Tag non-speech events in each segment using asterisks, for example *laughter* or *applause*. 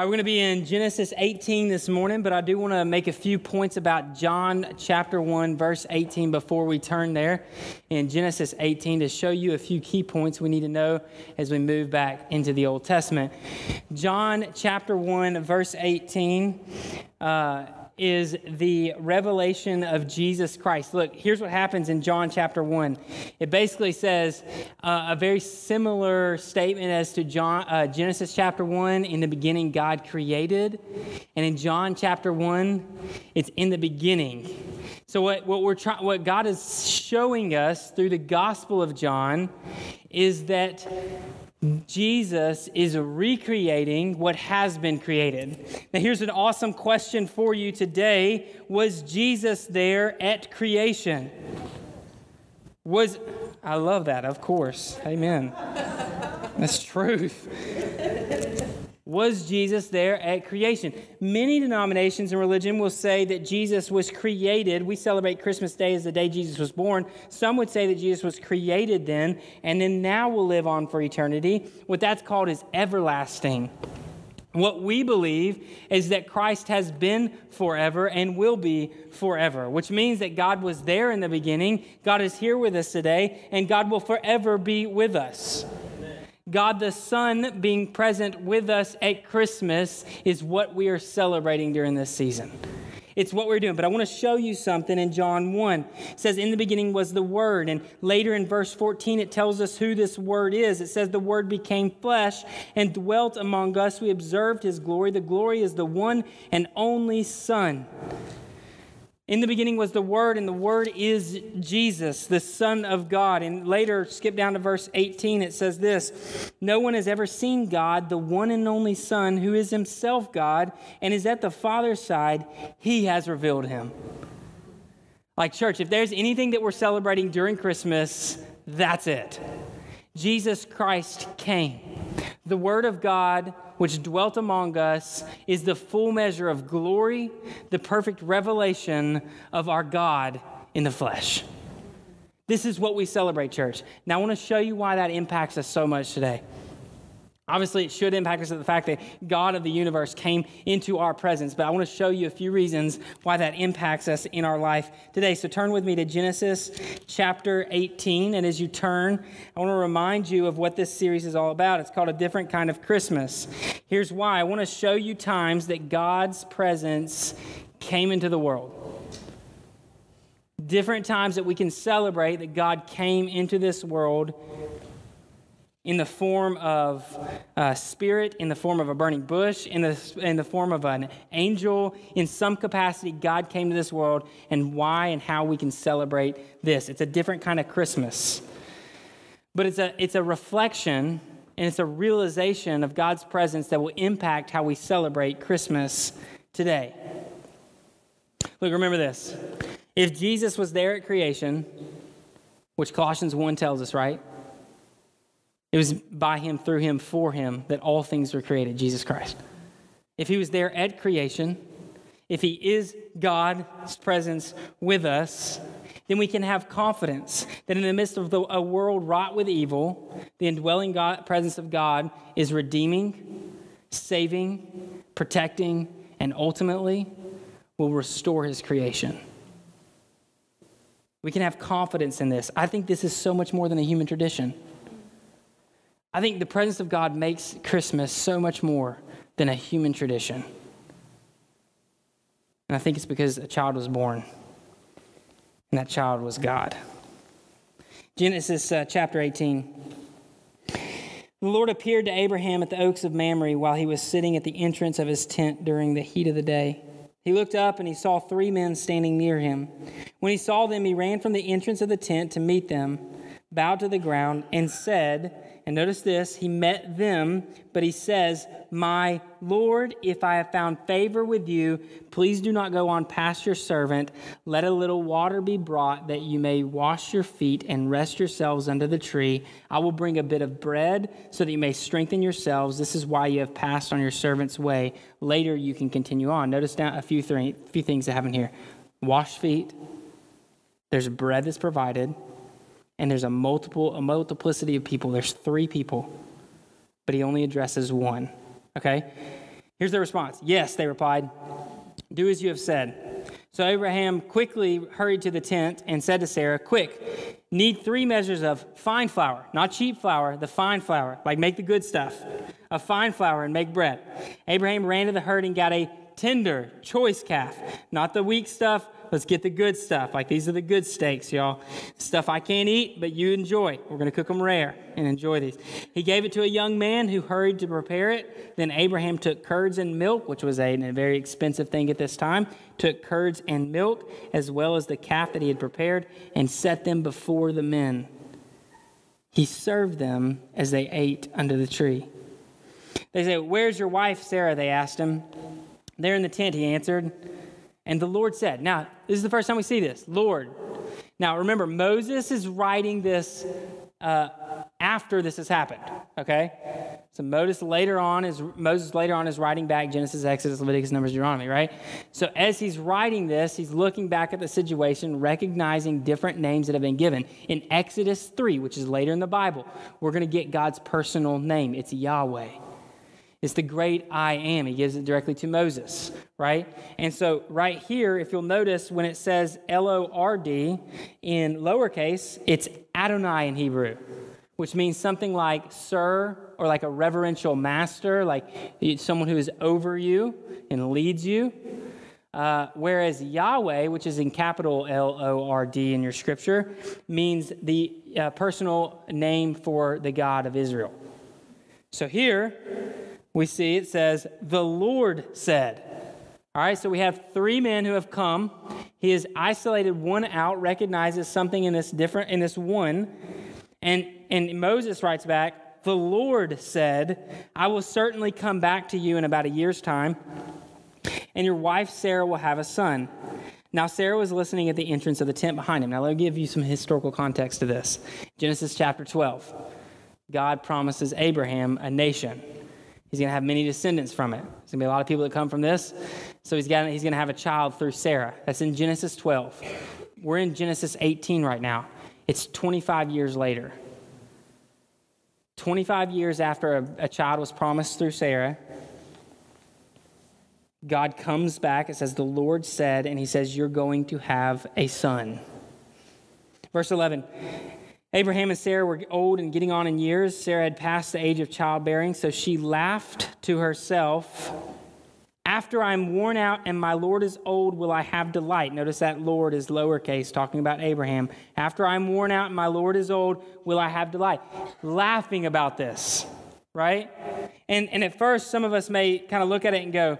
We're going to be in Genesis 18 this morning, but I do want to make a few points about John chapter 1, verse 18 before we turn there in Genesis 18 to show you a few key points we need to know as we move back into the Old Testament. John chapter 1, verse 18. Uh, is the revelation of Jesus Christ. Look, here's what happens in John chapter 1. It basically says uh, a very similar statement as to John, uh, Genesis chapter 1. In the beginning, God created. And in John chapter 1, it's in the beginning. So, what, what, we're try- what God is showing us through the Gospel of John is that Jesus is recreating what has been created. Now, here's an awesome question for you today Was Jesus there at creation? Was, I love that, of course. Amen. That's truth. Was Jesus there at creation? Many denominations in religion will say that Jesus was created. We celebrate Christmas Day as the day Jesus was born. Some would say that Jesus was created then, and then now will live on for eternity. What that's called is everlasting. What we believe is that Christ has been forever and will be forever, which means that God was there in the beginning, God is here with us today, and God will forever be with us. God the Son being present with us at Christmas is what we are celebrating during this season. It's what we're doing. But I want to show you something in John 1. It says, In the beginning was the Word. And later in verse 14, it tells us who this Word is. It says, The Word became flesh and dwelt among us. We observed His glory. The glory is the one and only Son in the beginning was the Word, and the Word is Jesus, the Son of God. And later, skip down to verse 18, it says this No one has ever seen God, the one and only Son, who is himself God and is at the Father's side. He has revealed him. Like, church, if there's anything that we're celebrating during Christmas, that's it. Jesus Christ came. The Word of God which dwelt among us is the full measure of glory, the perfect revelation of our God in the flesh. This is what we celebrate, church. Now, I want to show you why that impacts us so much today. Obviously, it should impact us at the fact that God of the universe came into our presence, but I want to show you a few reasons why that impacts us in our life today. So turn with me to Genesis chapter 18. And as you turn, I want to remind you of what this series is all about. It's called A Different Kind of Christmas. Here's why I want to show you times that God's presence came into the world different times that we can celebrate that God came into this world in the form of a spirit, in the form of a burning bush, in the, in the form of an angel. In some capacity, God came to this world, and why and how we can celebrate this. It's a different kind of Christmas. But it's a, it's a reflection and it's a realization of God's presence that will impact how we celebrate Christmas today. Look, remember this. If Jesus was there at creation, which Colossians 1 tells us, right? It was by him, through him, for him that all things were created, Jesus Christ. If he was there at creation, if he is God's presence with us, then we can have confidence that in the midst of the, a world wrought with evil, the indwelling God, presence of God is redeeming, saving, protecting, and ultimately will restore his creation. We can have confidence in this. I think this is so much more than a human tradition. I think the presence of God makes Christmas so much more than a human tradition. And I think it's because a child was born, and that child was God. Genesis uh, chapter 18. The Lord appeared to Abraham at the oaks of Mamre while he was sitting at the entrance of his tent during the heat of the day. He looked up and he saw three men standing near him. When he saw them, he ran from the entrance of the tent to meet them bowed to the ground, and said, and notice this, he met them, but he says, My Lord, if I have found favor with you, please do not go on past your servant. Let a little water be brought that you may wash your feet and rest yourselves under the tree. I will bring a bit of bread so that you may strengthen yourselves. This is why you have passed on your servant's way. Later you can continue on. Notice down a few, few things that happen here wash feet, there's bread that's provided and there's a multiple a multiplicity of people. There's three people, but he only addresses one. Okay? Here's their response. Yes, they replied. Do as you have said. So Abraham quickly hurried to the tent and said to Sarah, Quick, need three measures of fine flour, not cheap flour, the fine flour, like make the good stuff, of fine flour and make bread. Abraham ran to the herd and got a tender, choice calf, not the weak stuff, Let's get the good stuff. Like these are the good steaks, y'all. Stuff I can't eat, but you enjoy. We're going to cook them rare and enjoy these. He gave it to a young man who hurried to prepare it. Then Abraham took curds and milk, which was a, a very expensive thing at this time, took curds and milk, as well as the calf that he had prepared, and set them before the men. He served them as they ate under the tree. They said, Where's your wife, Sarah? They asked him. There in the tent, he answered. And the Lord said, Now, this is the first time we see this. Lord. Now, remember, Moses is writing this uh, after this has happened, okay? So Moses later on is Moses later on is writing back Genesis, Exodus, Leviticus, Numbers, Deuteronomy, right? So as he's writing this, he's looking back at the situation, recognizing different names that have been given. In Exodus 3, which is later in the Bible, we're going to get God's personal name. It's Yahweh. It's the great I am. He gives it directly to Moses, right? And so, right here, if you'll notice, when it says L O R D in lowercase, it's Adonai in Hebrew, which means something like sir or like a reverential master, like someone who is over you and leads you. Uh, whereas Yahweh, which is in capital L O R D in your scripture, means the uh, personal name for the God of Israel. So here, we see it says, The Lord said. All right, so we have three men who have come. He has isolated one out, recognizes something in this different in this one. And, and Moses writes back, The Lord said, I will certainly come back to you in about a year's time, and your wife Sarah will have a son. Now, Sarah was listening at the entrance of the tent behind him. Now, let me give you some historical context to this. Genesis chapter 12. God promises Abraham a nation. He's going to have many descendants from it. There's going to be a lot of people that come from this. So he's, got, he's going to have a child through Sarah. That's in Genesis 12. We're in Genesis 18 right now. It's 25 years later. 25 years after a, a child was promised through Sarah, God comes back. It says, The Lord said, and he says, You're going to have a son. Verse 11 Abraham and Sarah were old and getting on in years. Sarah had passed the age of childbearing, so she laughed to herself. After I'm worn out and my Lord is old, will I have delight? Notice that Lord is lowercase, talking about Abraham. After I'm worn out and my Lord is old, will I have delight? Laughing about this, right? And, and at first, some of us may kind of look at it and go,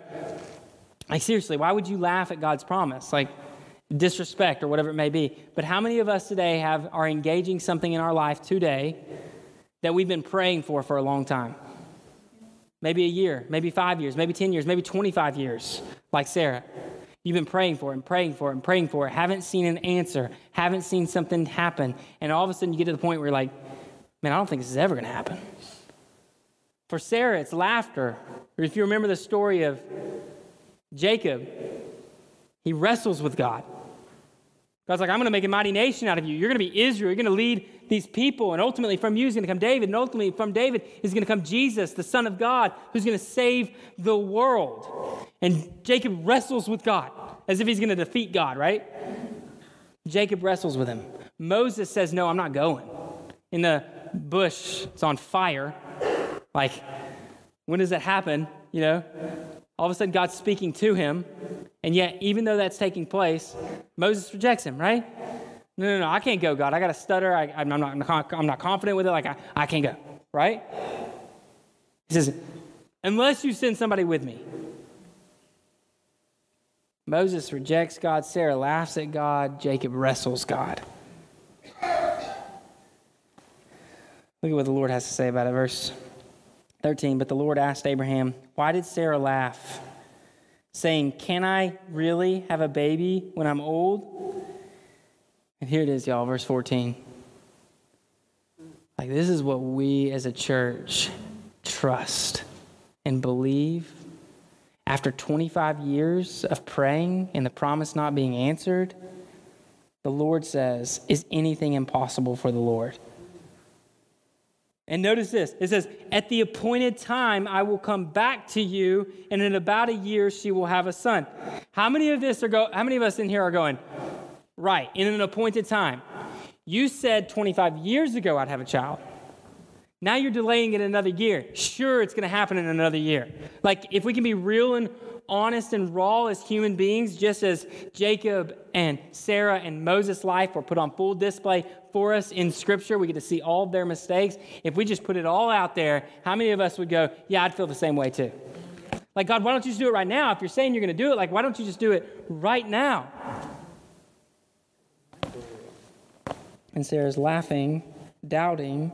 like, seriously, why would you laugh at God's promise? Like, disrespect or whatever it may be. But how many of us today have are engaging something in our life today that we've been praying for for a long time? Maybe a year, maybe 5 years, maybe 10 years, maybe 25 years, like Sarah. You've been praying for it and praying for it and praying for it, haven't seen an answer, haven't seen something happen, and all of a sudden you get to the point where you're like, man, I don't think this is ever going to happen. For Sarah, it's laughter. If you remember the story of Jacob, he wrestles with God. God's like, I'm going to make a mighty nation out of you. You're going to be Israel. You're going to lead these people. And ultimately, from you is going to come David. And ultimately, from David is going to come Jesus, the Son of God, who's going to save the world. And Jacob wrestles with God as if he's going to defeat God, right? Jacob wrestles with him. Moses says, No, I'm not going. In the bush, it's on fire. Like, when does that happen? You know? All of a sudden, God's speaking to him. And yet, even though that's taking place, Moses rejects him, right? No, no, no, I can't go, God. I got to stutter. I, am not, I'm not confident with it. Like, I, I can't go, right? He says, unless you send somebody with me. Moses rejects God. Sarah laughs at God. Jacob wrestles God. Look at what the Lord has to say about it. Verse 13. But the Lord asked Abraham, Why did Sarah laugh? Saying, Can I really have a baby when I'm old? And here it is, y'all, verse 14. Like, this is what we as a church trust and believe. After 25 years of praying and the promise not being answered, the Lord says, Is anything impossible for the Lord? And notice this it says, At the appointed time, I will come back to you, and in about a year, she will have a son. How many of this are go, how many of us in here are going, Right, in an appointed time? You said 25 years ago I'd have a child. Now you're delaying it another year. Sure, it's going to happen in another year. Like, if we can be real and honest and raw as human beings, just as Jacob and Sarah and Moses' life were put on full display for us in Scripture, we get to see all of their mistakes. If we just put it all out there, how many of us would go, Yeah, I'd feel the same way too? Like, God, why don't you just do it right now? If you're saying you're going to do it, like, why don't you just do it right now? And Sarah's laughing, doubting,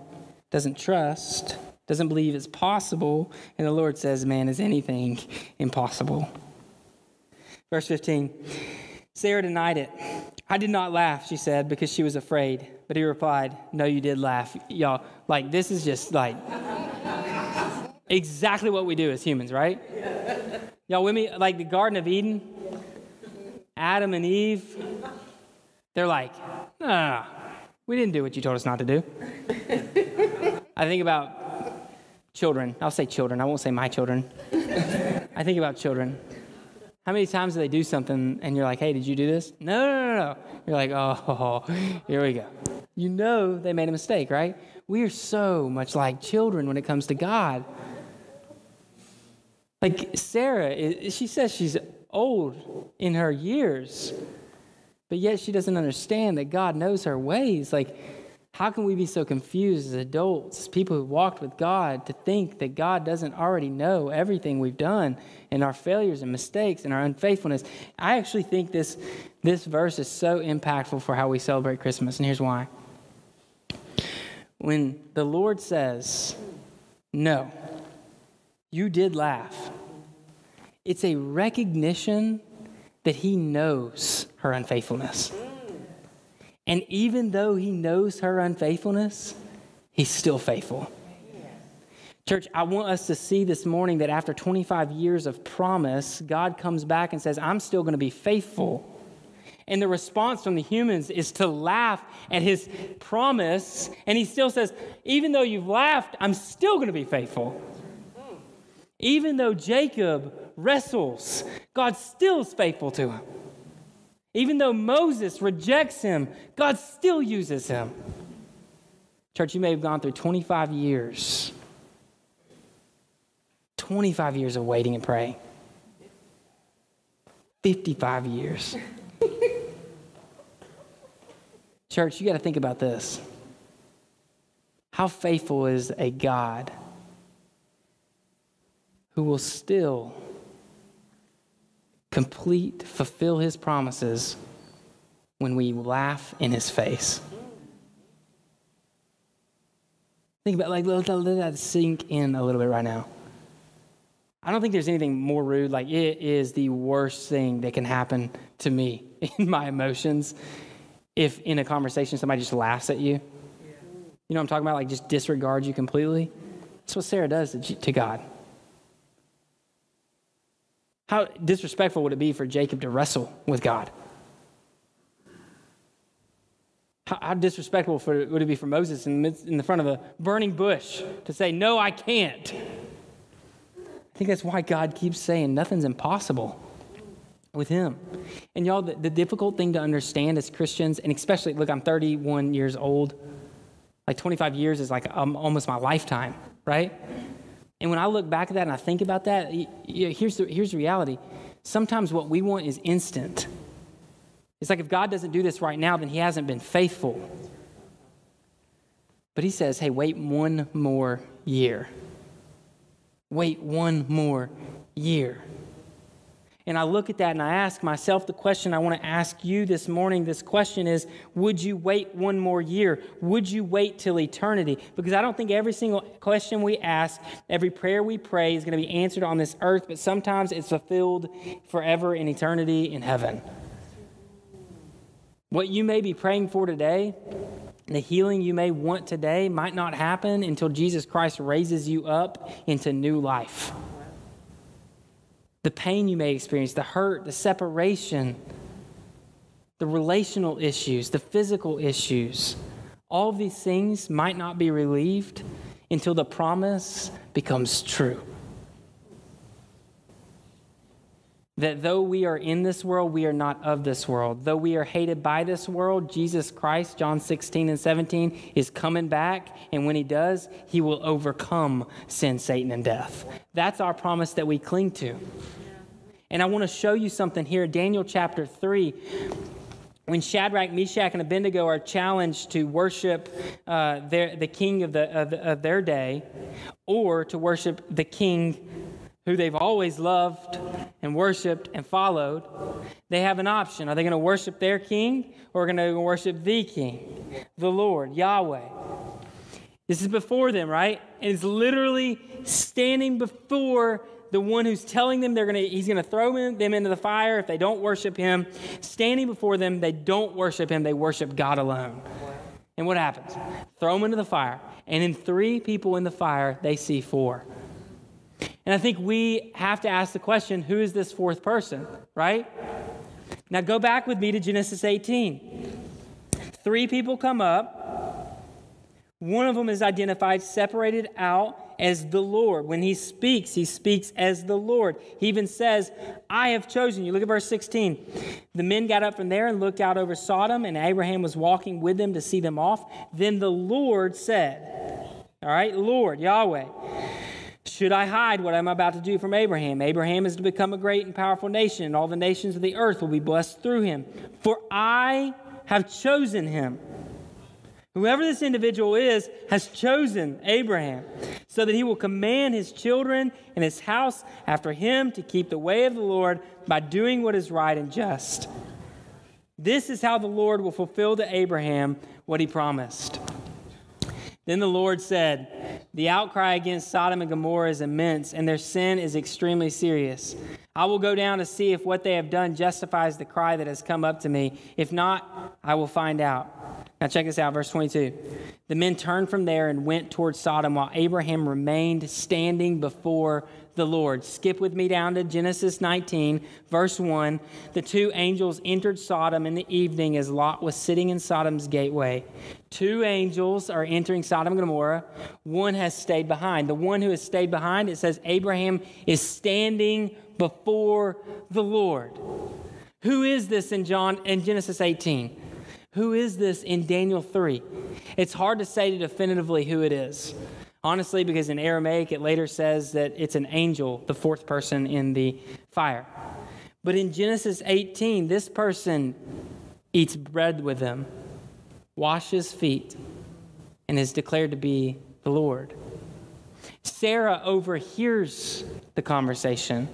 doesn't trust, doesn't believe it's possible. And the Lord says, Man, is anything impossible? Verse 15 Sarah denied it. I did not laugh, she said, because she was afraid. But he replied, No, you did laugh. Y'all, like, this is just like exactly what we do as humans, right? Y'all with me? Like the Garden of Eden, Adam and Eve, they're like, Ah, we didn't do what you told us not to do. *laughs* I think about children. I'll say children. I won't say my children. *laughs* I think about children. How many times do they do something and you're like, hey, did you do this? No, no, no, no. You're like, oh, *laughs* here we go. You know they made a mistake, right? We are so much like children when it comes to God. Like Sarah, she says she's old in her years. But yet she doesn't understand that God knows her ways. Like, how can we be so confused as adults, as people who walked with God, to think that God doesn't already know everything we've done and our failures and mistakes and our unfaithfulness? I actually think this, this verse is so impactful for how we celebrate Christmas, and here's why. When the Lord says, No, you did laugh, it's a recognition that He knows her unfaithfulness. And even though he knows her unfaithfulness, he's still faithful. Church, I want us to see this morning that after 25 years of promise, God comes back and says, I'm still going to be faithful. And the response from the humans is to laugh at his promise. And he still says, Even though you've laughed, I'm still going to be faithful. Even though Jacob wrestles, God still is faithful to him. Even though Moses rejects him, God still uses him. Church, you may have gone through 25 years. 25 years of waiting and praying. 55 years. Church, you got to think about this. How faithful is a God who will still complete, fulfill his promises when we laugh in his face. Think about like let, let that sink in a little bit right now. I don't think there's anything more rude. Like it is the worst thing that can happen to me *laughs* in my emotions if in a conversation somebody just laughs at you. You know what I'm talking about? Like just disregards you completely. That's what Sarah does to God. How disrespectful would it be for Jacob to wrestle with God? How, how disrespectful for, would it be for Moses in, in the front of a burning bush to say, No, I can't? I think that's why God keeps saying nothing's impossible with Him. And y'all, the, the difficult thing to understand as Christians, and especially, look, I'm 31 years old. Like 25 years is like um, almost my lifetime, right? And when I look back at that and I think about that, here's the, here's the reality. Sometimes what we want is instant. It's like if God doesn't do this right now, then he hasn't been faithful. But he says, hey, wait one more year. Wait one more year. And I look at that and I ask myself the question I want to ask you this morning. This question is Would you wait one more year? Would you wait till eternity? Because I don't think every single question we ask, every prayer we pray is going to be answered on this earth, but sometimes it's fulfilled forever in eternity in heaven. What you may be praying for today, the healing you may want today, might not happen until Jesus Christ raises you up into new life the pain you may experience, the hurt, the separation, the relational issues, the physical issues. All these things might not be relieved until the promise becomes true. That though we are in this world, we are not of this world. Though we are hated by this world, Jesus Christ, John 16 and 17, is coming back. And when he does, he will overcome sin, Satan, and death. That's our promise that we cling to. And I want to show you something here, Daniel chapter 3 when Shadrach, Meshach, and Abednego are challenged to worship uh, their, the king of, the, of, of, their day or to worship the king who they've always loved and worshiped and followed, they have an option. Are they going to worship their king or are they going to worship the king, the Lord, Yahweh? This is before them, right? And it's literally standing before the one who's telling them they're gonna, he's going to throw them into the fire if they don't worship him. Standing before them, they don't worship him, they worship God alone. And what happens? Throw them into the fire. And in three people in the fire, they see four. And I think we have to ask the question who is this fourth person, right? Now go back with me to Genesis 18. Three people come up. One of them is identified, separated out as the Lord. When he speaks, he speaks as the Lord. He even says, I have chosen you. Look at verse 16. The men got up from there and looked out over Sodom, and Abraham was walking with them to see them off. Then the Lord said, All right, Lord, Yahweh. Should I hide what I'm about to do from Abraham? Abraham is to become a great and powerful nation, and all the nations of the earth will be blessed through him. For I have chosen him Whoever this individual is has chosen Abraham so that he will command his children and his house after him to keep the way of the Lord by doing what is right and just. This is how the Lord will fulfill to Abraham what he promised. Then the Lord said, The outcry against Sodom and Gomorrah is immense, and their sin is extremely serious. I will go down to see if what they have done justifies the cry that has come up to me. If not, I will find out. Now, check this out, verse 22. The men turned from there and went towards Sodom while Abraham remained standing before the Lord. Skip with me down to Genesis 19, verse 1. The two angels entered Sodom in the evening as Lot was sitting in Sodom's gateway. Two angels are entering Sodom and Gomorrah. One has stayed behind. The one who has stayed behind, it says Abraham is standing before the Lord. Who is this in John in Genesis 18? Who is this in Daniel 3? It's hard to say definitively who it is. Honestly, because in Aramaic it later says that it's an angel, the fourth person in the fire. But in Genesis 18, this person eats bread with them, washes feet, and is declared to be the Lord. Sarah overhears the conversation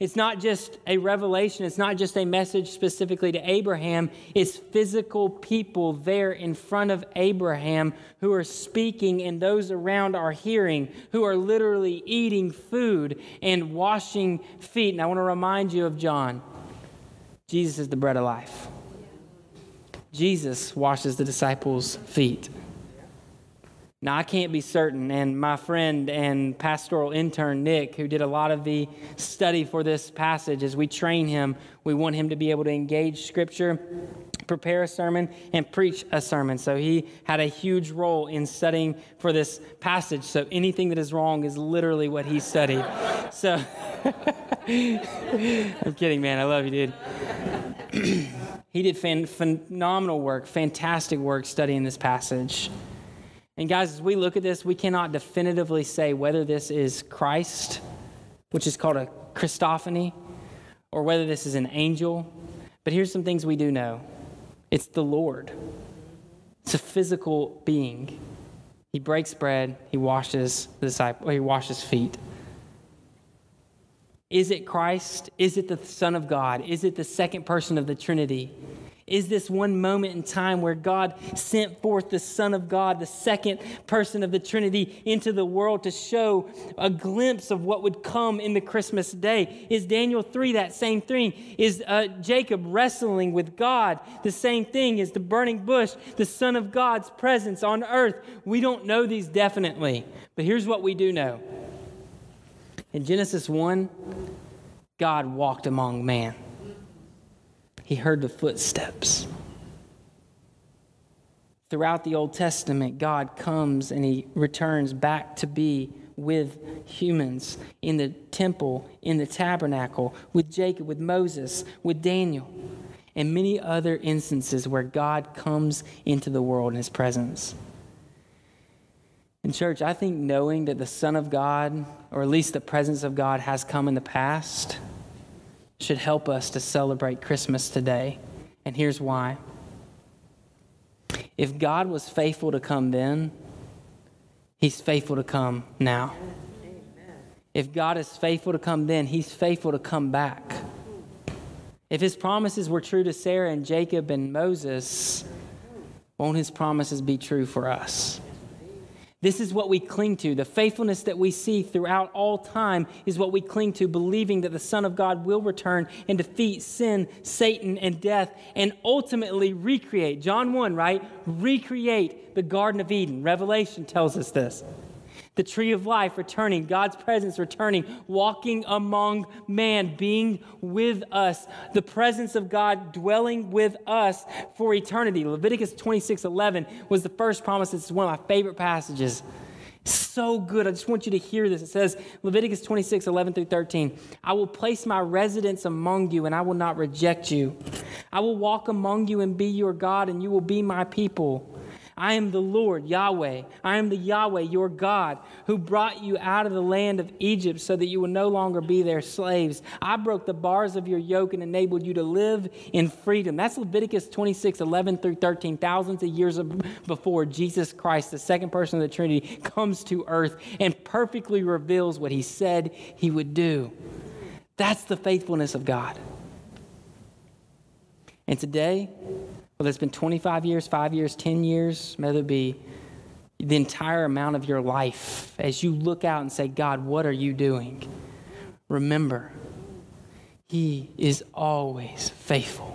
it's not just a revelation, it's not just a message specifically to Abraham, it's physical people there in front of Abraham who are speaking and those around are hearing, who are literally eating food and washing feet. And I want to remind you of John. Jesus is the bread of life. Jesus washes the disciples' feet. Now, I can't be certain, and my friend and pastoral intern, Nick, who did a lot of the study for this passage, as we train him, we want him to be able to engage Scripture, prepare a sermon, and preach a sermon. So he had a huge role in studying for this passage. So anything that is wrong is literally what he studied. So, *laughs* I'm kidding, man. I love you, dude. *clears throat* he did fan- phenomenal work, fantastic work studying this passage. And guys, as we look at this, we cannot definitively say whether this is Christ, which is called a Christophany, or whether this is an angel. But here's some things we do know it's the Lord, it's a physical being. He breaks bread, he washes the disciple, he washes feet. Is it Christ? Is it the Son of God? Is it the second person of the Trinity? Is this one moment in time where God sent forth the Son of God, the second person of the Trinity, into the world to show a glimpse of what would come in the Christmas day? Is Daniel 3 that same thing? Is uh, Jacob wrestling with God the same thing? Is the burning bush the Son of God's presence on earth? We don't know these definitely, but here's what we do know. In Genesis 1, God walked among man. He heard the footsteps. Throughout the Old Testament, God comes and he returns back to be with humans in the temple, in the tabernacle, with Jacob, with Moses, with Daniel, and many other instances where God comes into the world in his presence. In church, I think knowing that the Son of God, or at least the presence of God, has come in the past should help us to celebrate Christmas today. And here's why. If God was faithful to come then, He's faithful to come now. If God is faithful to come then, He's faithful to come back. If His promises were true to Sarah and Jacob and Moses, won't His promises be true for us? This is what we cling to. The faithfulness that we see throughout all time is what we cling to, believing that the Son of God will return and defeat sin, Satan, and death, and ultimately recreate. John 1, right? Recreate the Garden of Eden. Revelation tells us this the tree of life returning, God's presence returning, walking among man, being with us, the presence of God dwelling with us for eternity. Leviticus 26 11 was the first promise. It's one of my favorite passages. So good. I just want you to hear this. It says, Leviticus 26, 11 through 13, I will place my residence among you, and I will not reject you. I will walk among you and be your God, and you will be my people. I am the Lord, Yahweh. I am the Yahweh, your God, who brought you out of the land of Egypt so that you will no longer be their slaves. I broke the bars of your yoke and enabled you to live in freedom. That's Leviticus 26, 11 through 13, thousands of years before Jesus Christ, the second person of the Trinity, comes to earth and perfectly reveals what he said he would do. That's the faithfulness of God. And today, whether it's been 25 years, five years, 10 years, whether it be the entire amount of your life, as you look out and say, God, what are you doing? Remember, He is always faithful.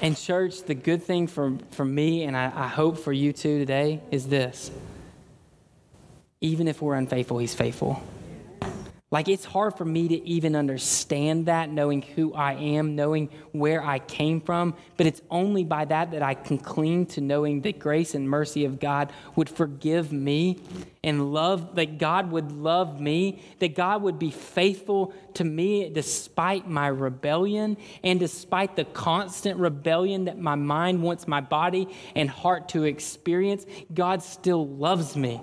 And, church, the good thing for, for me, and I, I hope for you too today, is this. Even if we're unfaithful, He's faithful. Like, it's hard for me to even understand that, knowing who I am, knowing where I came from. But it's only by that that I can cling to knowing that grace and mercy of God would forgive me and love, that God would love me, that God would be faithful to me despite my rebellion and despite the constant rebellion that my mind wants my body and heart to experience. God still loves me.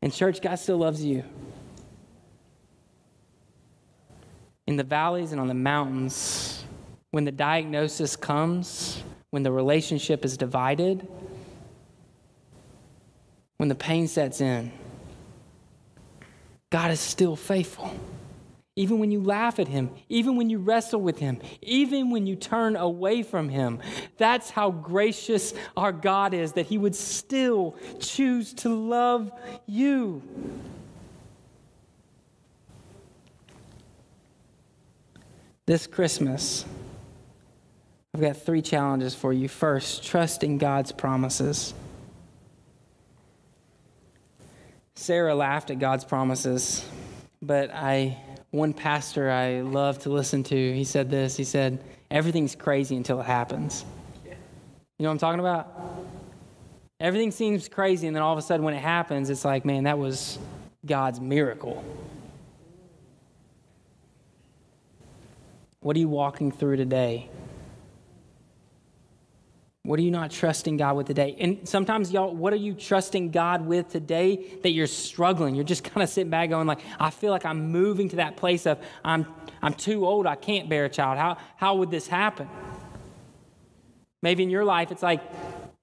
And, church, God still loves you. In the valleys and on the mountains, when the diagnosis comes, when the relationship is divided, when the pain sets in, God is still faithful. Even when you laugh at him, even when you wrestle with him, even when you turn away from him, that's how gracious our God is that he would still choose to love you. This Christmas, I've got three challenges for you. First, trust in God's promises. Sarah laughed at God's promises, but I one pastor I love to listen to, he said this. He said, "Everything's crazy until it happens." You know what I'm talking about? Everything seems crazy, and then all of a sudden, when it happens, it's like, man, that was God's miracle. What are you walking through today? What are you not trusting God with today? And sometimes, y'all, what are you trusting God with today that you're struggling? You're just *laughs* kind of sitting back going, like, I feel like I'm moving to that place of I'm I'm too old, I can't bear a child. How how would this happen? Maybe in your life, it's like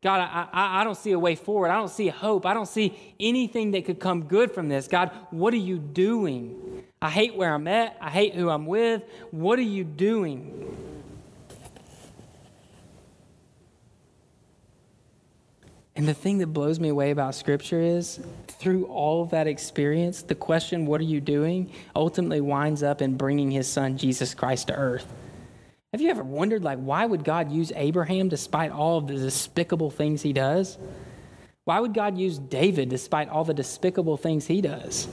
God, I, I, I, don't see a way forward. I don't see hope. I don't see anything that could come good from this. God, what are you doing? I hate where I'm at. I hate who I'm with. What are you doing? And the thing that blows me away about Scripture is through all of that experience, the question, What are you doing? ultimately winds up in bringing his son, Jesus Christ, to earth. Have you ever wondered, like, why would God use Abraham despite all of the despicable things he does? Why would God use David despite all the despicable things he does?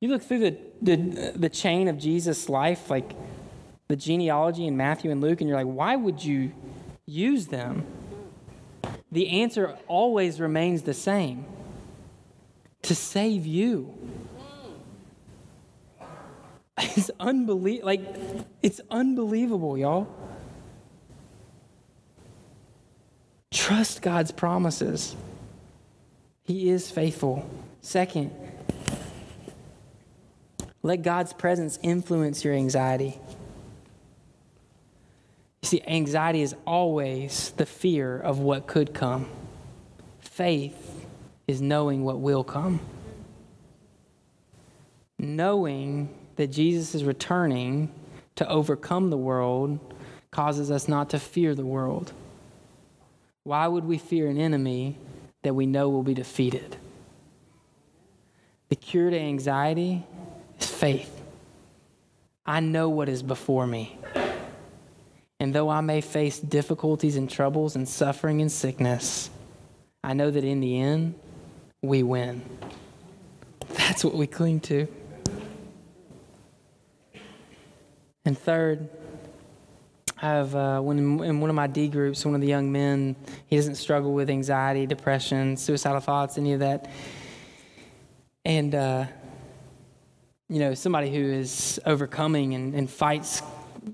You look through the, the, the chain of Jesus' life, like the genealogy in Matthew and Luke, and you're like, why would you use them? The answer always remains the same to save you. *laughs* It's unbelievable. Like, it's unbelievable, y'all. Trust God's promises. He is faithful. Second, let God's presence influence your anxiety. You see, anxiety is always the fear of what could come. Faith is knowing what will come. Knowing that Jesus is returning to overcome the world causes us not to fear the world. Why would we fear an enemy that we know will be defeated? The cure to anxiety faith. I know what is before me. And though I may face difficulties and troubles and suffering and sickness, I know that in the end, we win. That's what we cling to. And third, I have uh, when in, one of my D groups, one of the young men, he doesn't struggle with anxiety, depression, suicidal thoughts, any of that. And uh, you know, somebody who is overcoming and, and fights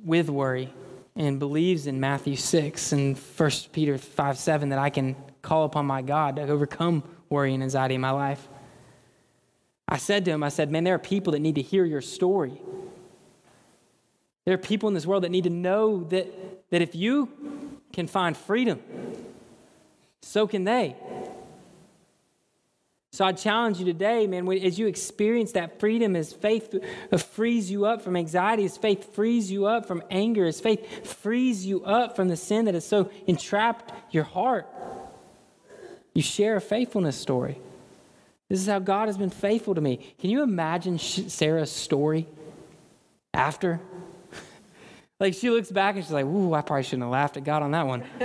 with worry and believes in Matthew 6 and 1 Peter 5 7 that I can call upon my God to overcome worry and anxiety in my life. I said to him, I said, Man, there are people that need to hear your story. There are people in this world that need to know that, that if you can find freedom, so can they. So I challenge you today, man, as you experience that freedom, as faith frees you up from anxiety, as faith frees you up from anger, as faith frees you up from the sin that has so entrapped your heart, you share a faithfulness story. This is how God has been faithful to me. Can you imagine Sarah's story after? *laughs* Like she looks back and she's like, "Ooh, I probably shouldn't have laughed at God on that one." *laughs*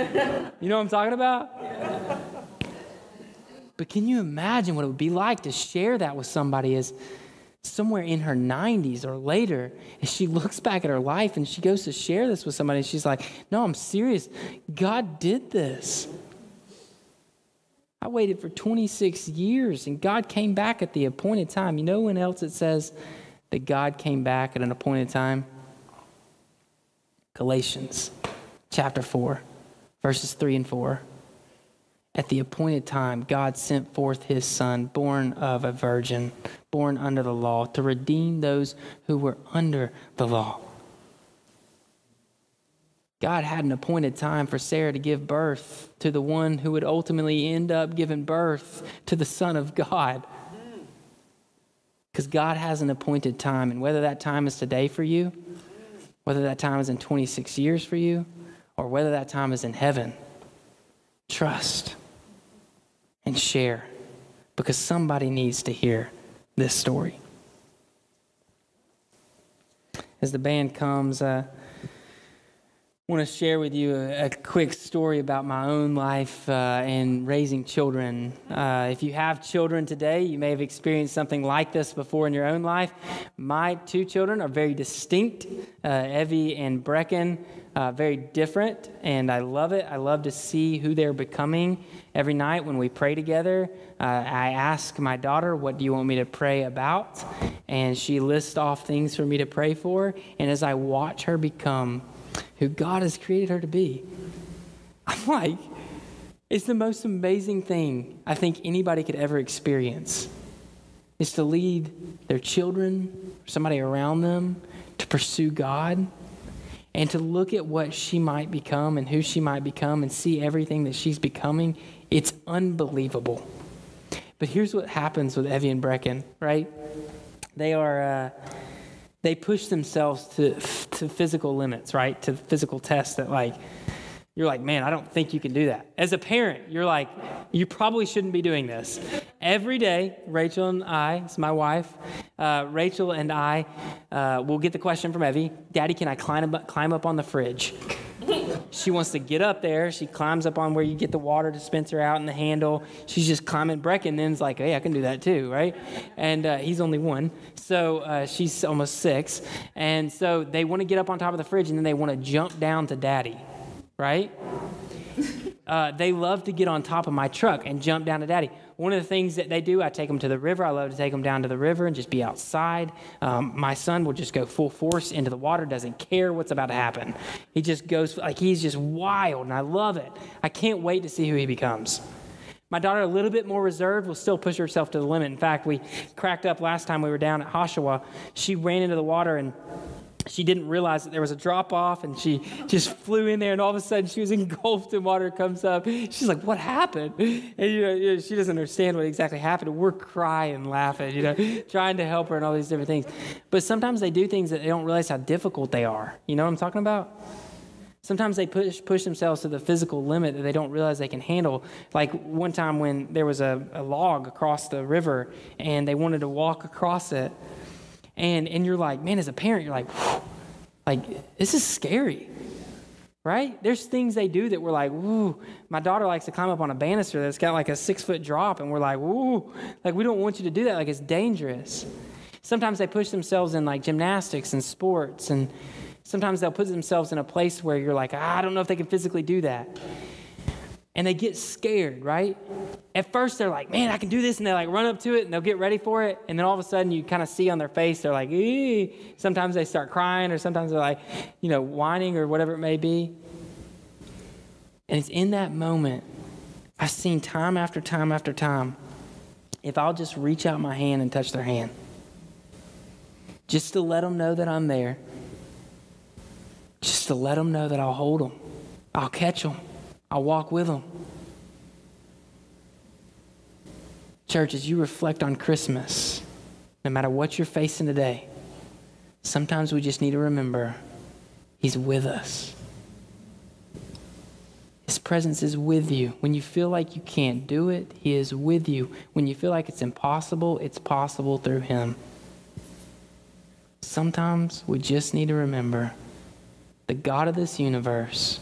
you know what I'm talking about? But can you imagine what it would be like to share that with somebody as somewhere in her 90s or later, as she *laughs* looks back at her life and she goes to share this with somebody, and she's like, "No, I'm serious. God did this." I waited for 26 years and God came back at the appointed time. You know when else it says that God came back at an appointed time? Galatians chapter 4, verses 3 and 4. At the appointed time, God sent forth his Son, born of a virgin, born under the law, to redeem those who were under the law. God had an appointed time for Sarah to give birth to the one who would ultimately end up giving birth to the Son of God. Because God has an appointed time, and whether that time is today for you, whether that time is in 26 years for you or whether that time is in heaven, trust and share because somebody needs to hear this story. As the band comes, uh, I want to share with you a, a, quick story about my own life uh, and raising children. Uh, if you have children today, you may have experienced something like this before in your own life. My two children are very distinct uh, Evie and Brecken, uh, very different, and I love it. I love to see who they're becoming every night when we pray together. Uh, I ask my daughter, What do you want me to pray about? And she lists off things for me to pray for. And as I watch her become, who God has created her to be. I'm *laughs* like, it's the most amazing thing I think anybody could ever experience is to lead their children, somebody around them, to pursue God. And to look at what she might become and who she might become and see everything that she's becoming, it's unbelievable. But here's what happens with Evie and Brecken, right? They are. Uh, they push themselves to, to physical limits, right? To physical tests that, like, you're like, man, I don't think you can do that. As a parent, you're like, you probably shouldn't be doing this. Every day, Rachel and I, it's my wife, uh, Rachel and I uh, will get the question from Evie Daddy, can I climb up, climb up on the fridge? she wants to get up there. She climbs up on where you get the water dispenser out and the handle. She's just climbing. Brecken then's like, hey, I can do that too, right? And uh, he's only one. So uh, she's almost six. And so they want to get up on top of the fridge and then they want to jump down to daddy right? Uh, they love to get on top of my truck and jump down to daddy. One of the things that they do, I take them to the river. I love to take them down to the river and just be outside. Um, my son will just go full force into the water, doesn't care what's about to happen. He just goes, like, he's just wild, and I love it. I can't wait to see who he becomes. My daughter, a little bit more reserved, will still push herself to the limit. In fact, we cracked up last time we were down at Hoshawa. She ran into the water and she didn't realize that there was a drop off and she just flew in there and all of a sudden she was engulfed in water. Comes up. She's like what happened? And you know, she doesn't understand what exactly happened. We're crying laughing you know trying to help her and all these different things. But sometimes they do things that they don't realize how difficult they are. You know what i'm talking about? Sometimes they push push themselves to the physical limit that they don't realize they can handle. Like one time when there was a, a log across the river and they wanted to walk across it and and you're like, man, as a parent, you're like, like this is scary, right? There's things they do that we're like, woo. My daughter likes to climb up on a banister that's got like a six foot drop, and we're like, woo, like we don't want you to do that. Like it's dangerous. Sometimes they push themselves in like gymnastics and sports, and sometimes they'll put themselves in a place where you're like, I don't know if they can physically do that and they get scared, right? At first, they're like, man, I can do this. And they like run up to it and they'll get ready for it. And then all of a sudden, you kind of see on their face, they're like, ee. Sometimes they start crying or sometimes they're like, you know, whining or whatever it may be. And it's in that moment, I've seen time after time after time, if I'll just reach out my hand and touch their hand, just to let them know that I'm there, just to let them know that I'll hold them, I'll catch them. I'll walk with them. Church, as you reflect on Christmas, no matter what you're facing today, sometimes we just need to remember He's with us. His presence is with you. When you feel like you can't do it, He is with you. When you feel like it's impossible, it's possible through Him. Sometimes we just need to remember the God of this universe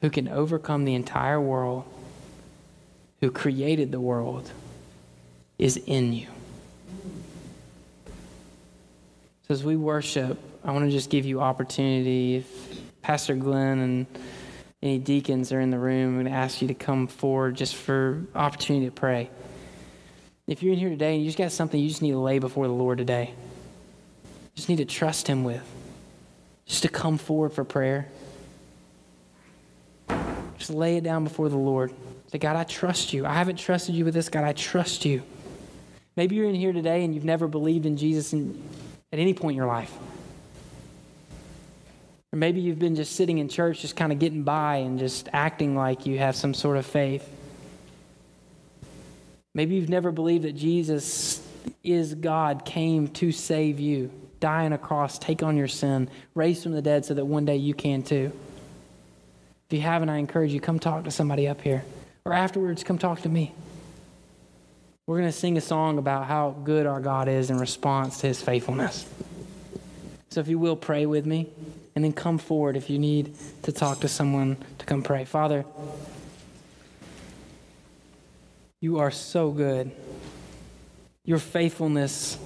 who can overcome the entire world, who created the world, is in you. So as we worship, I want to just give you opportunity. If Pastor Glenn and any deacons are in the room, I'm going to ask you to come forward just for opportunity to pray. If you're in here today and you just got something you just need to lay before the Lord today, just need to trust Him with, just to come forward for prayer. Just lay it down before the Lord. Say, God, I trust you. I haven't trusted you with this. God, I trust you. Maybe you're in here today and you've never believed in Jesus in, at any point in your life. Or maybe you've been just sitting in church, just kind of getting by and just acting like you have some sort of faith. Maybe you've never believed that Jesus is God, came to save you, die on a cross, take on your sin, raise from the dead so that one day you can too. If you haven't, I encourage you, come talk to somebody up here. Or afterwards, come talk to me. We're going to sing a song about how good our God is in response to his faithfulness. So if you will, pray with me, and then come forward if you need to talk to someone to come pray. Father, you are so good. Your faithfulness,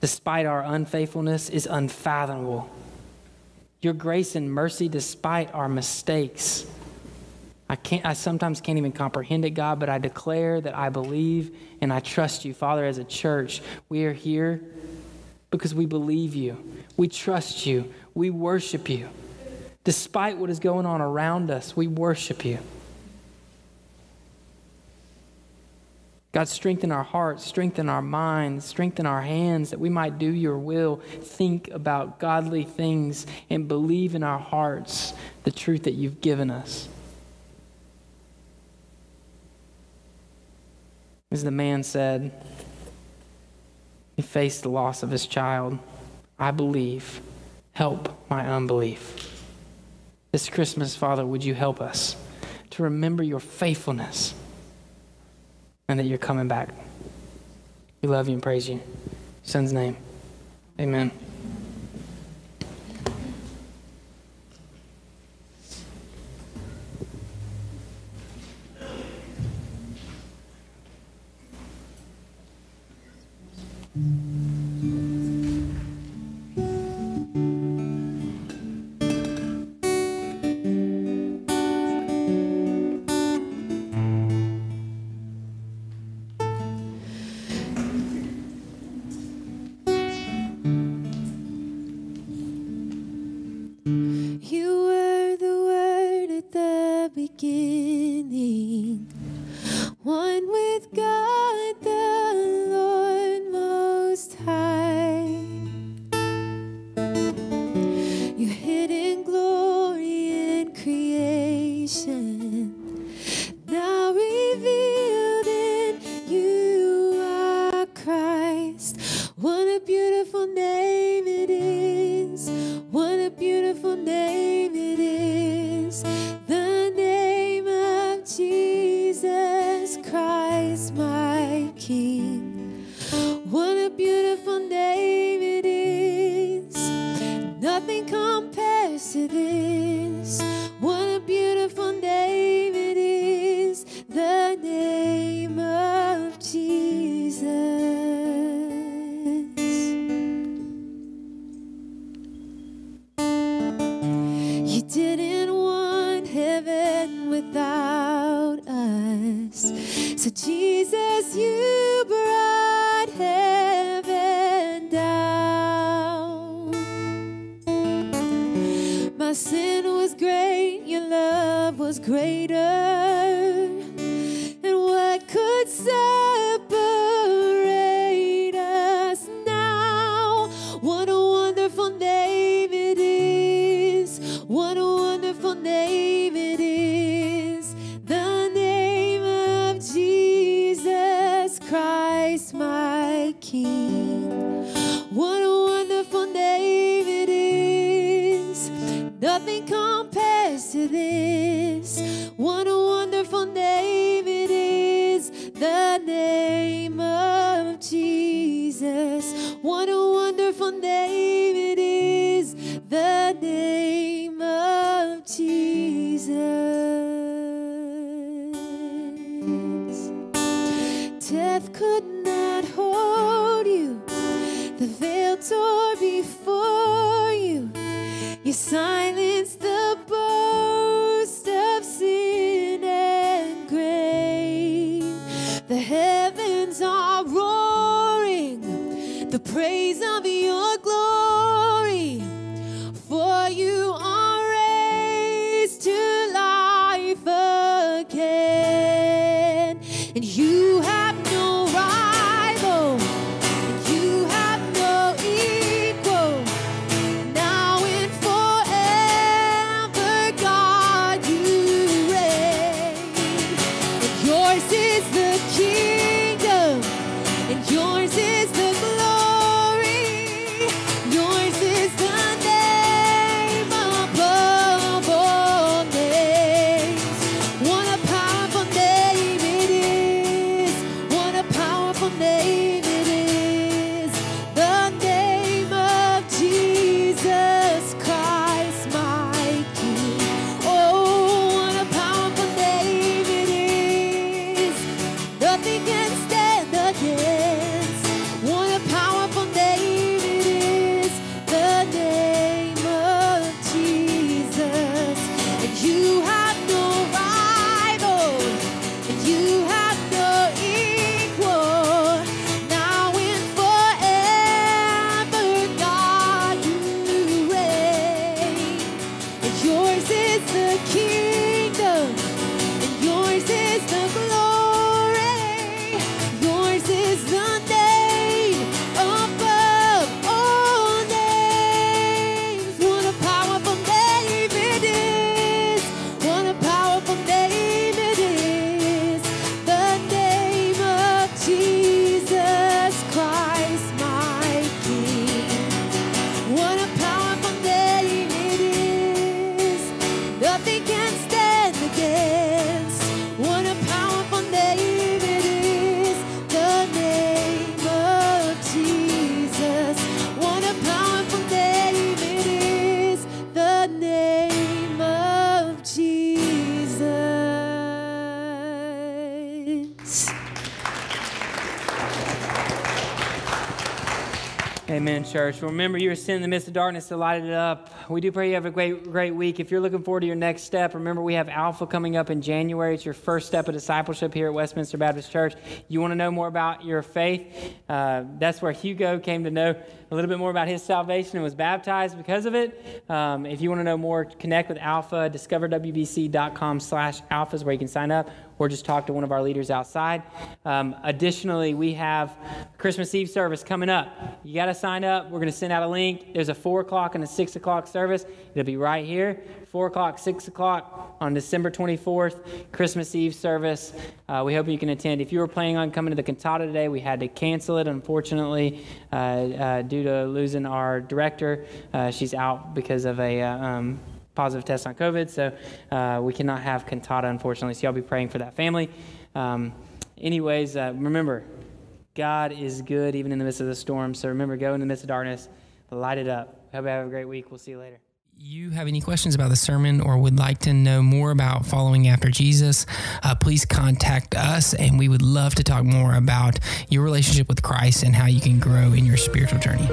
despite our unfaithfulness, is unfathomable your grace and mercy despite our mistakes. I can't I sometimes can't even comprehend it, God, but I declare that I believe and I trust you. Father, as a church, we are here because we believe you. We trust you. We worship you. Despite what is going on around us, we worship you. God, strengthen our hearts, strengthen our minds, strengthen our hands that we might do your will, think about godly things, and believe in our hearts the truth that you've given us. As the man said, he faced the loss of his child. I believe. Help my unbelief. This Christmas, Father, would you help us to remember your faithfulness? And that you're coming back. We love you and praise you. Son's name. Amen. death could not hold you. The veil tore before you. You signed. Church. Remember, you were sin in the midst of darkness to light it up. We do pray you have a great, great week. If you're looking forward to your next step, remember we have Alpha coming up in January. It's your first step of discipleship here at Westminster Baptist Church. You want to know more about your faith? Uh, that's where Hugo came to know a little bit more about his salvation and was baptized because of it. Um, if you want to know more, connect with Alpha. DiscoverWBC.com slash Alpha is where you can sign up or just talk to one of our leaders outside. Um, additionally, we have Christmas Eve service coming up. You got to sign up. We're going to send out a link. There's a 4 o'clock and a 6 o'clock service. It'll be right here. 4 o'clock, 6 o'clock on December 24th, Christmas Eve service. Uh, we hope you can attend. If you were planning on coming to the cantata today, we had to cancel it, unfortunately, uh, uh, due to losing our director. Uh, she's out because of a. Uh, um, positive test on COVID, so uh, we cannot have cantata, unfortunately. So y'all be praying for that family. Um, anyways, uh, remember, God is good even in the midst of the storm. So remember, go in the midst of darkness, light it up. Hope you have a great week. We'll see you later you have any questions about the sermon or would like to know more about following after Jesus, uh, please contact us and we would love to talk more about your relationship with Christ and how you can grow in your spiritual journey.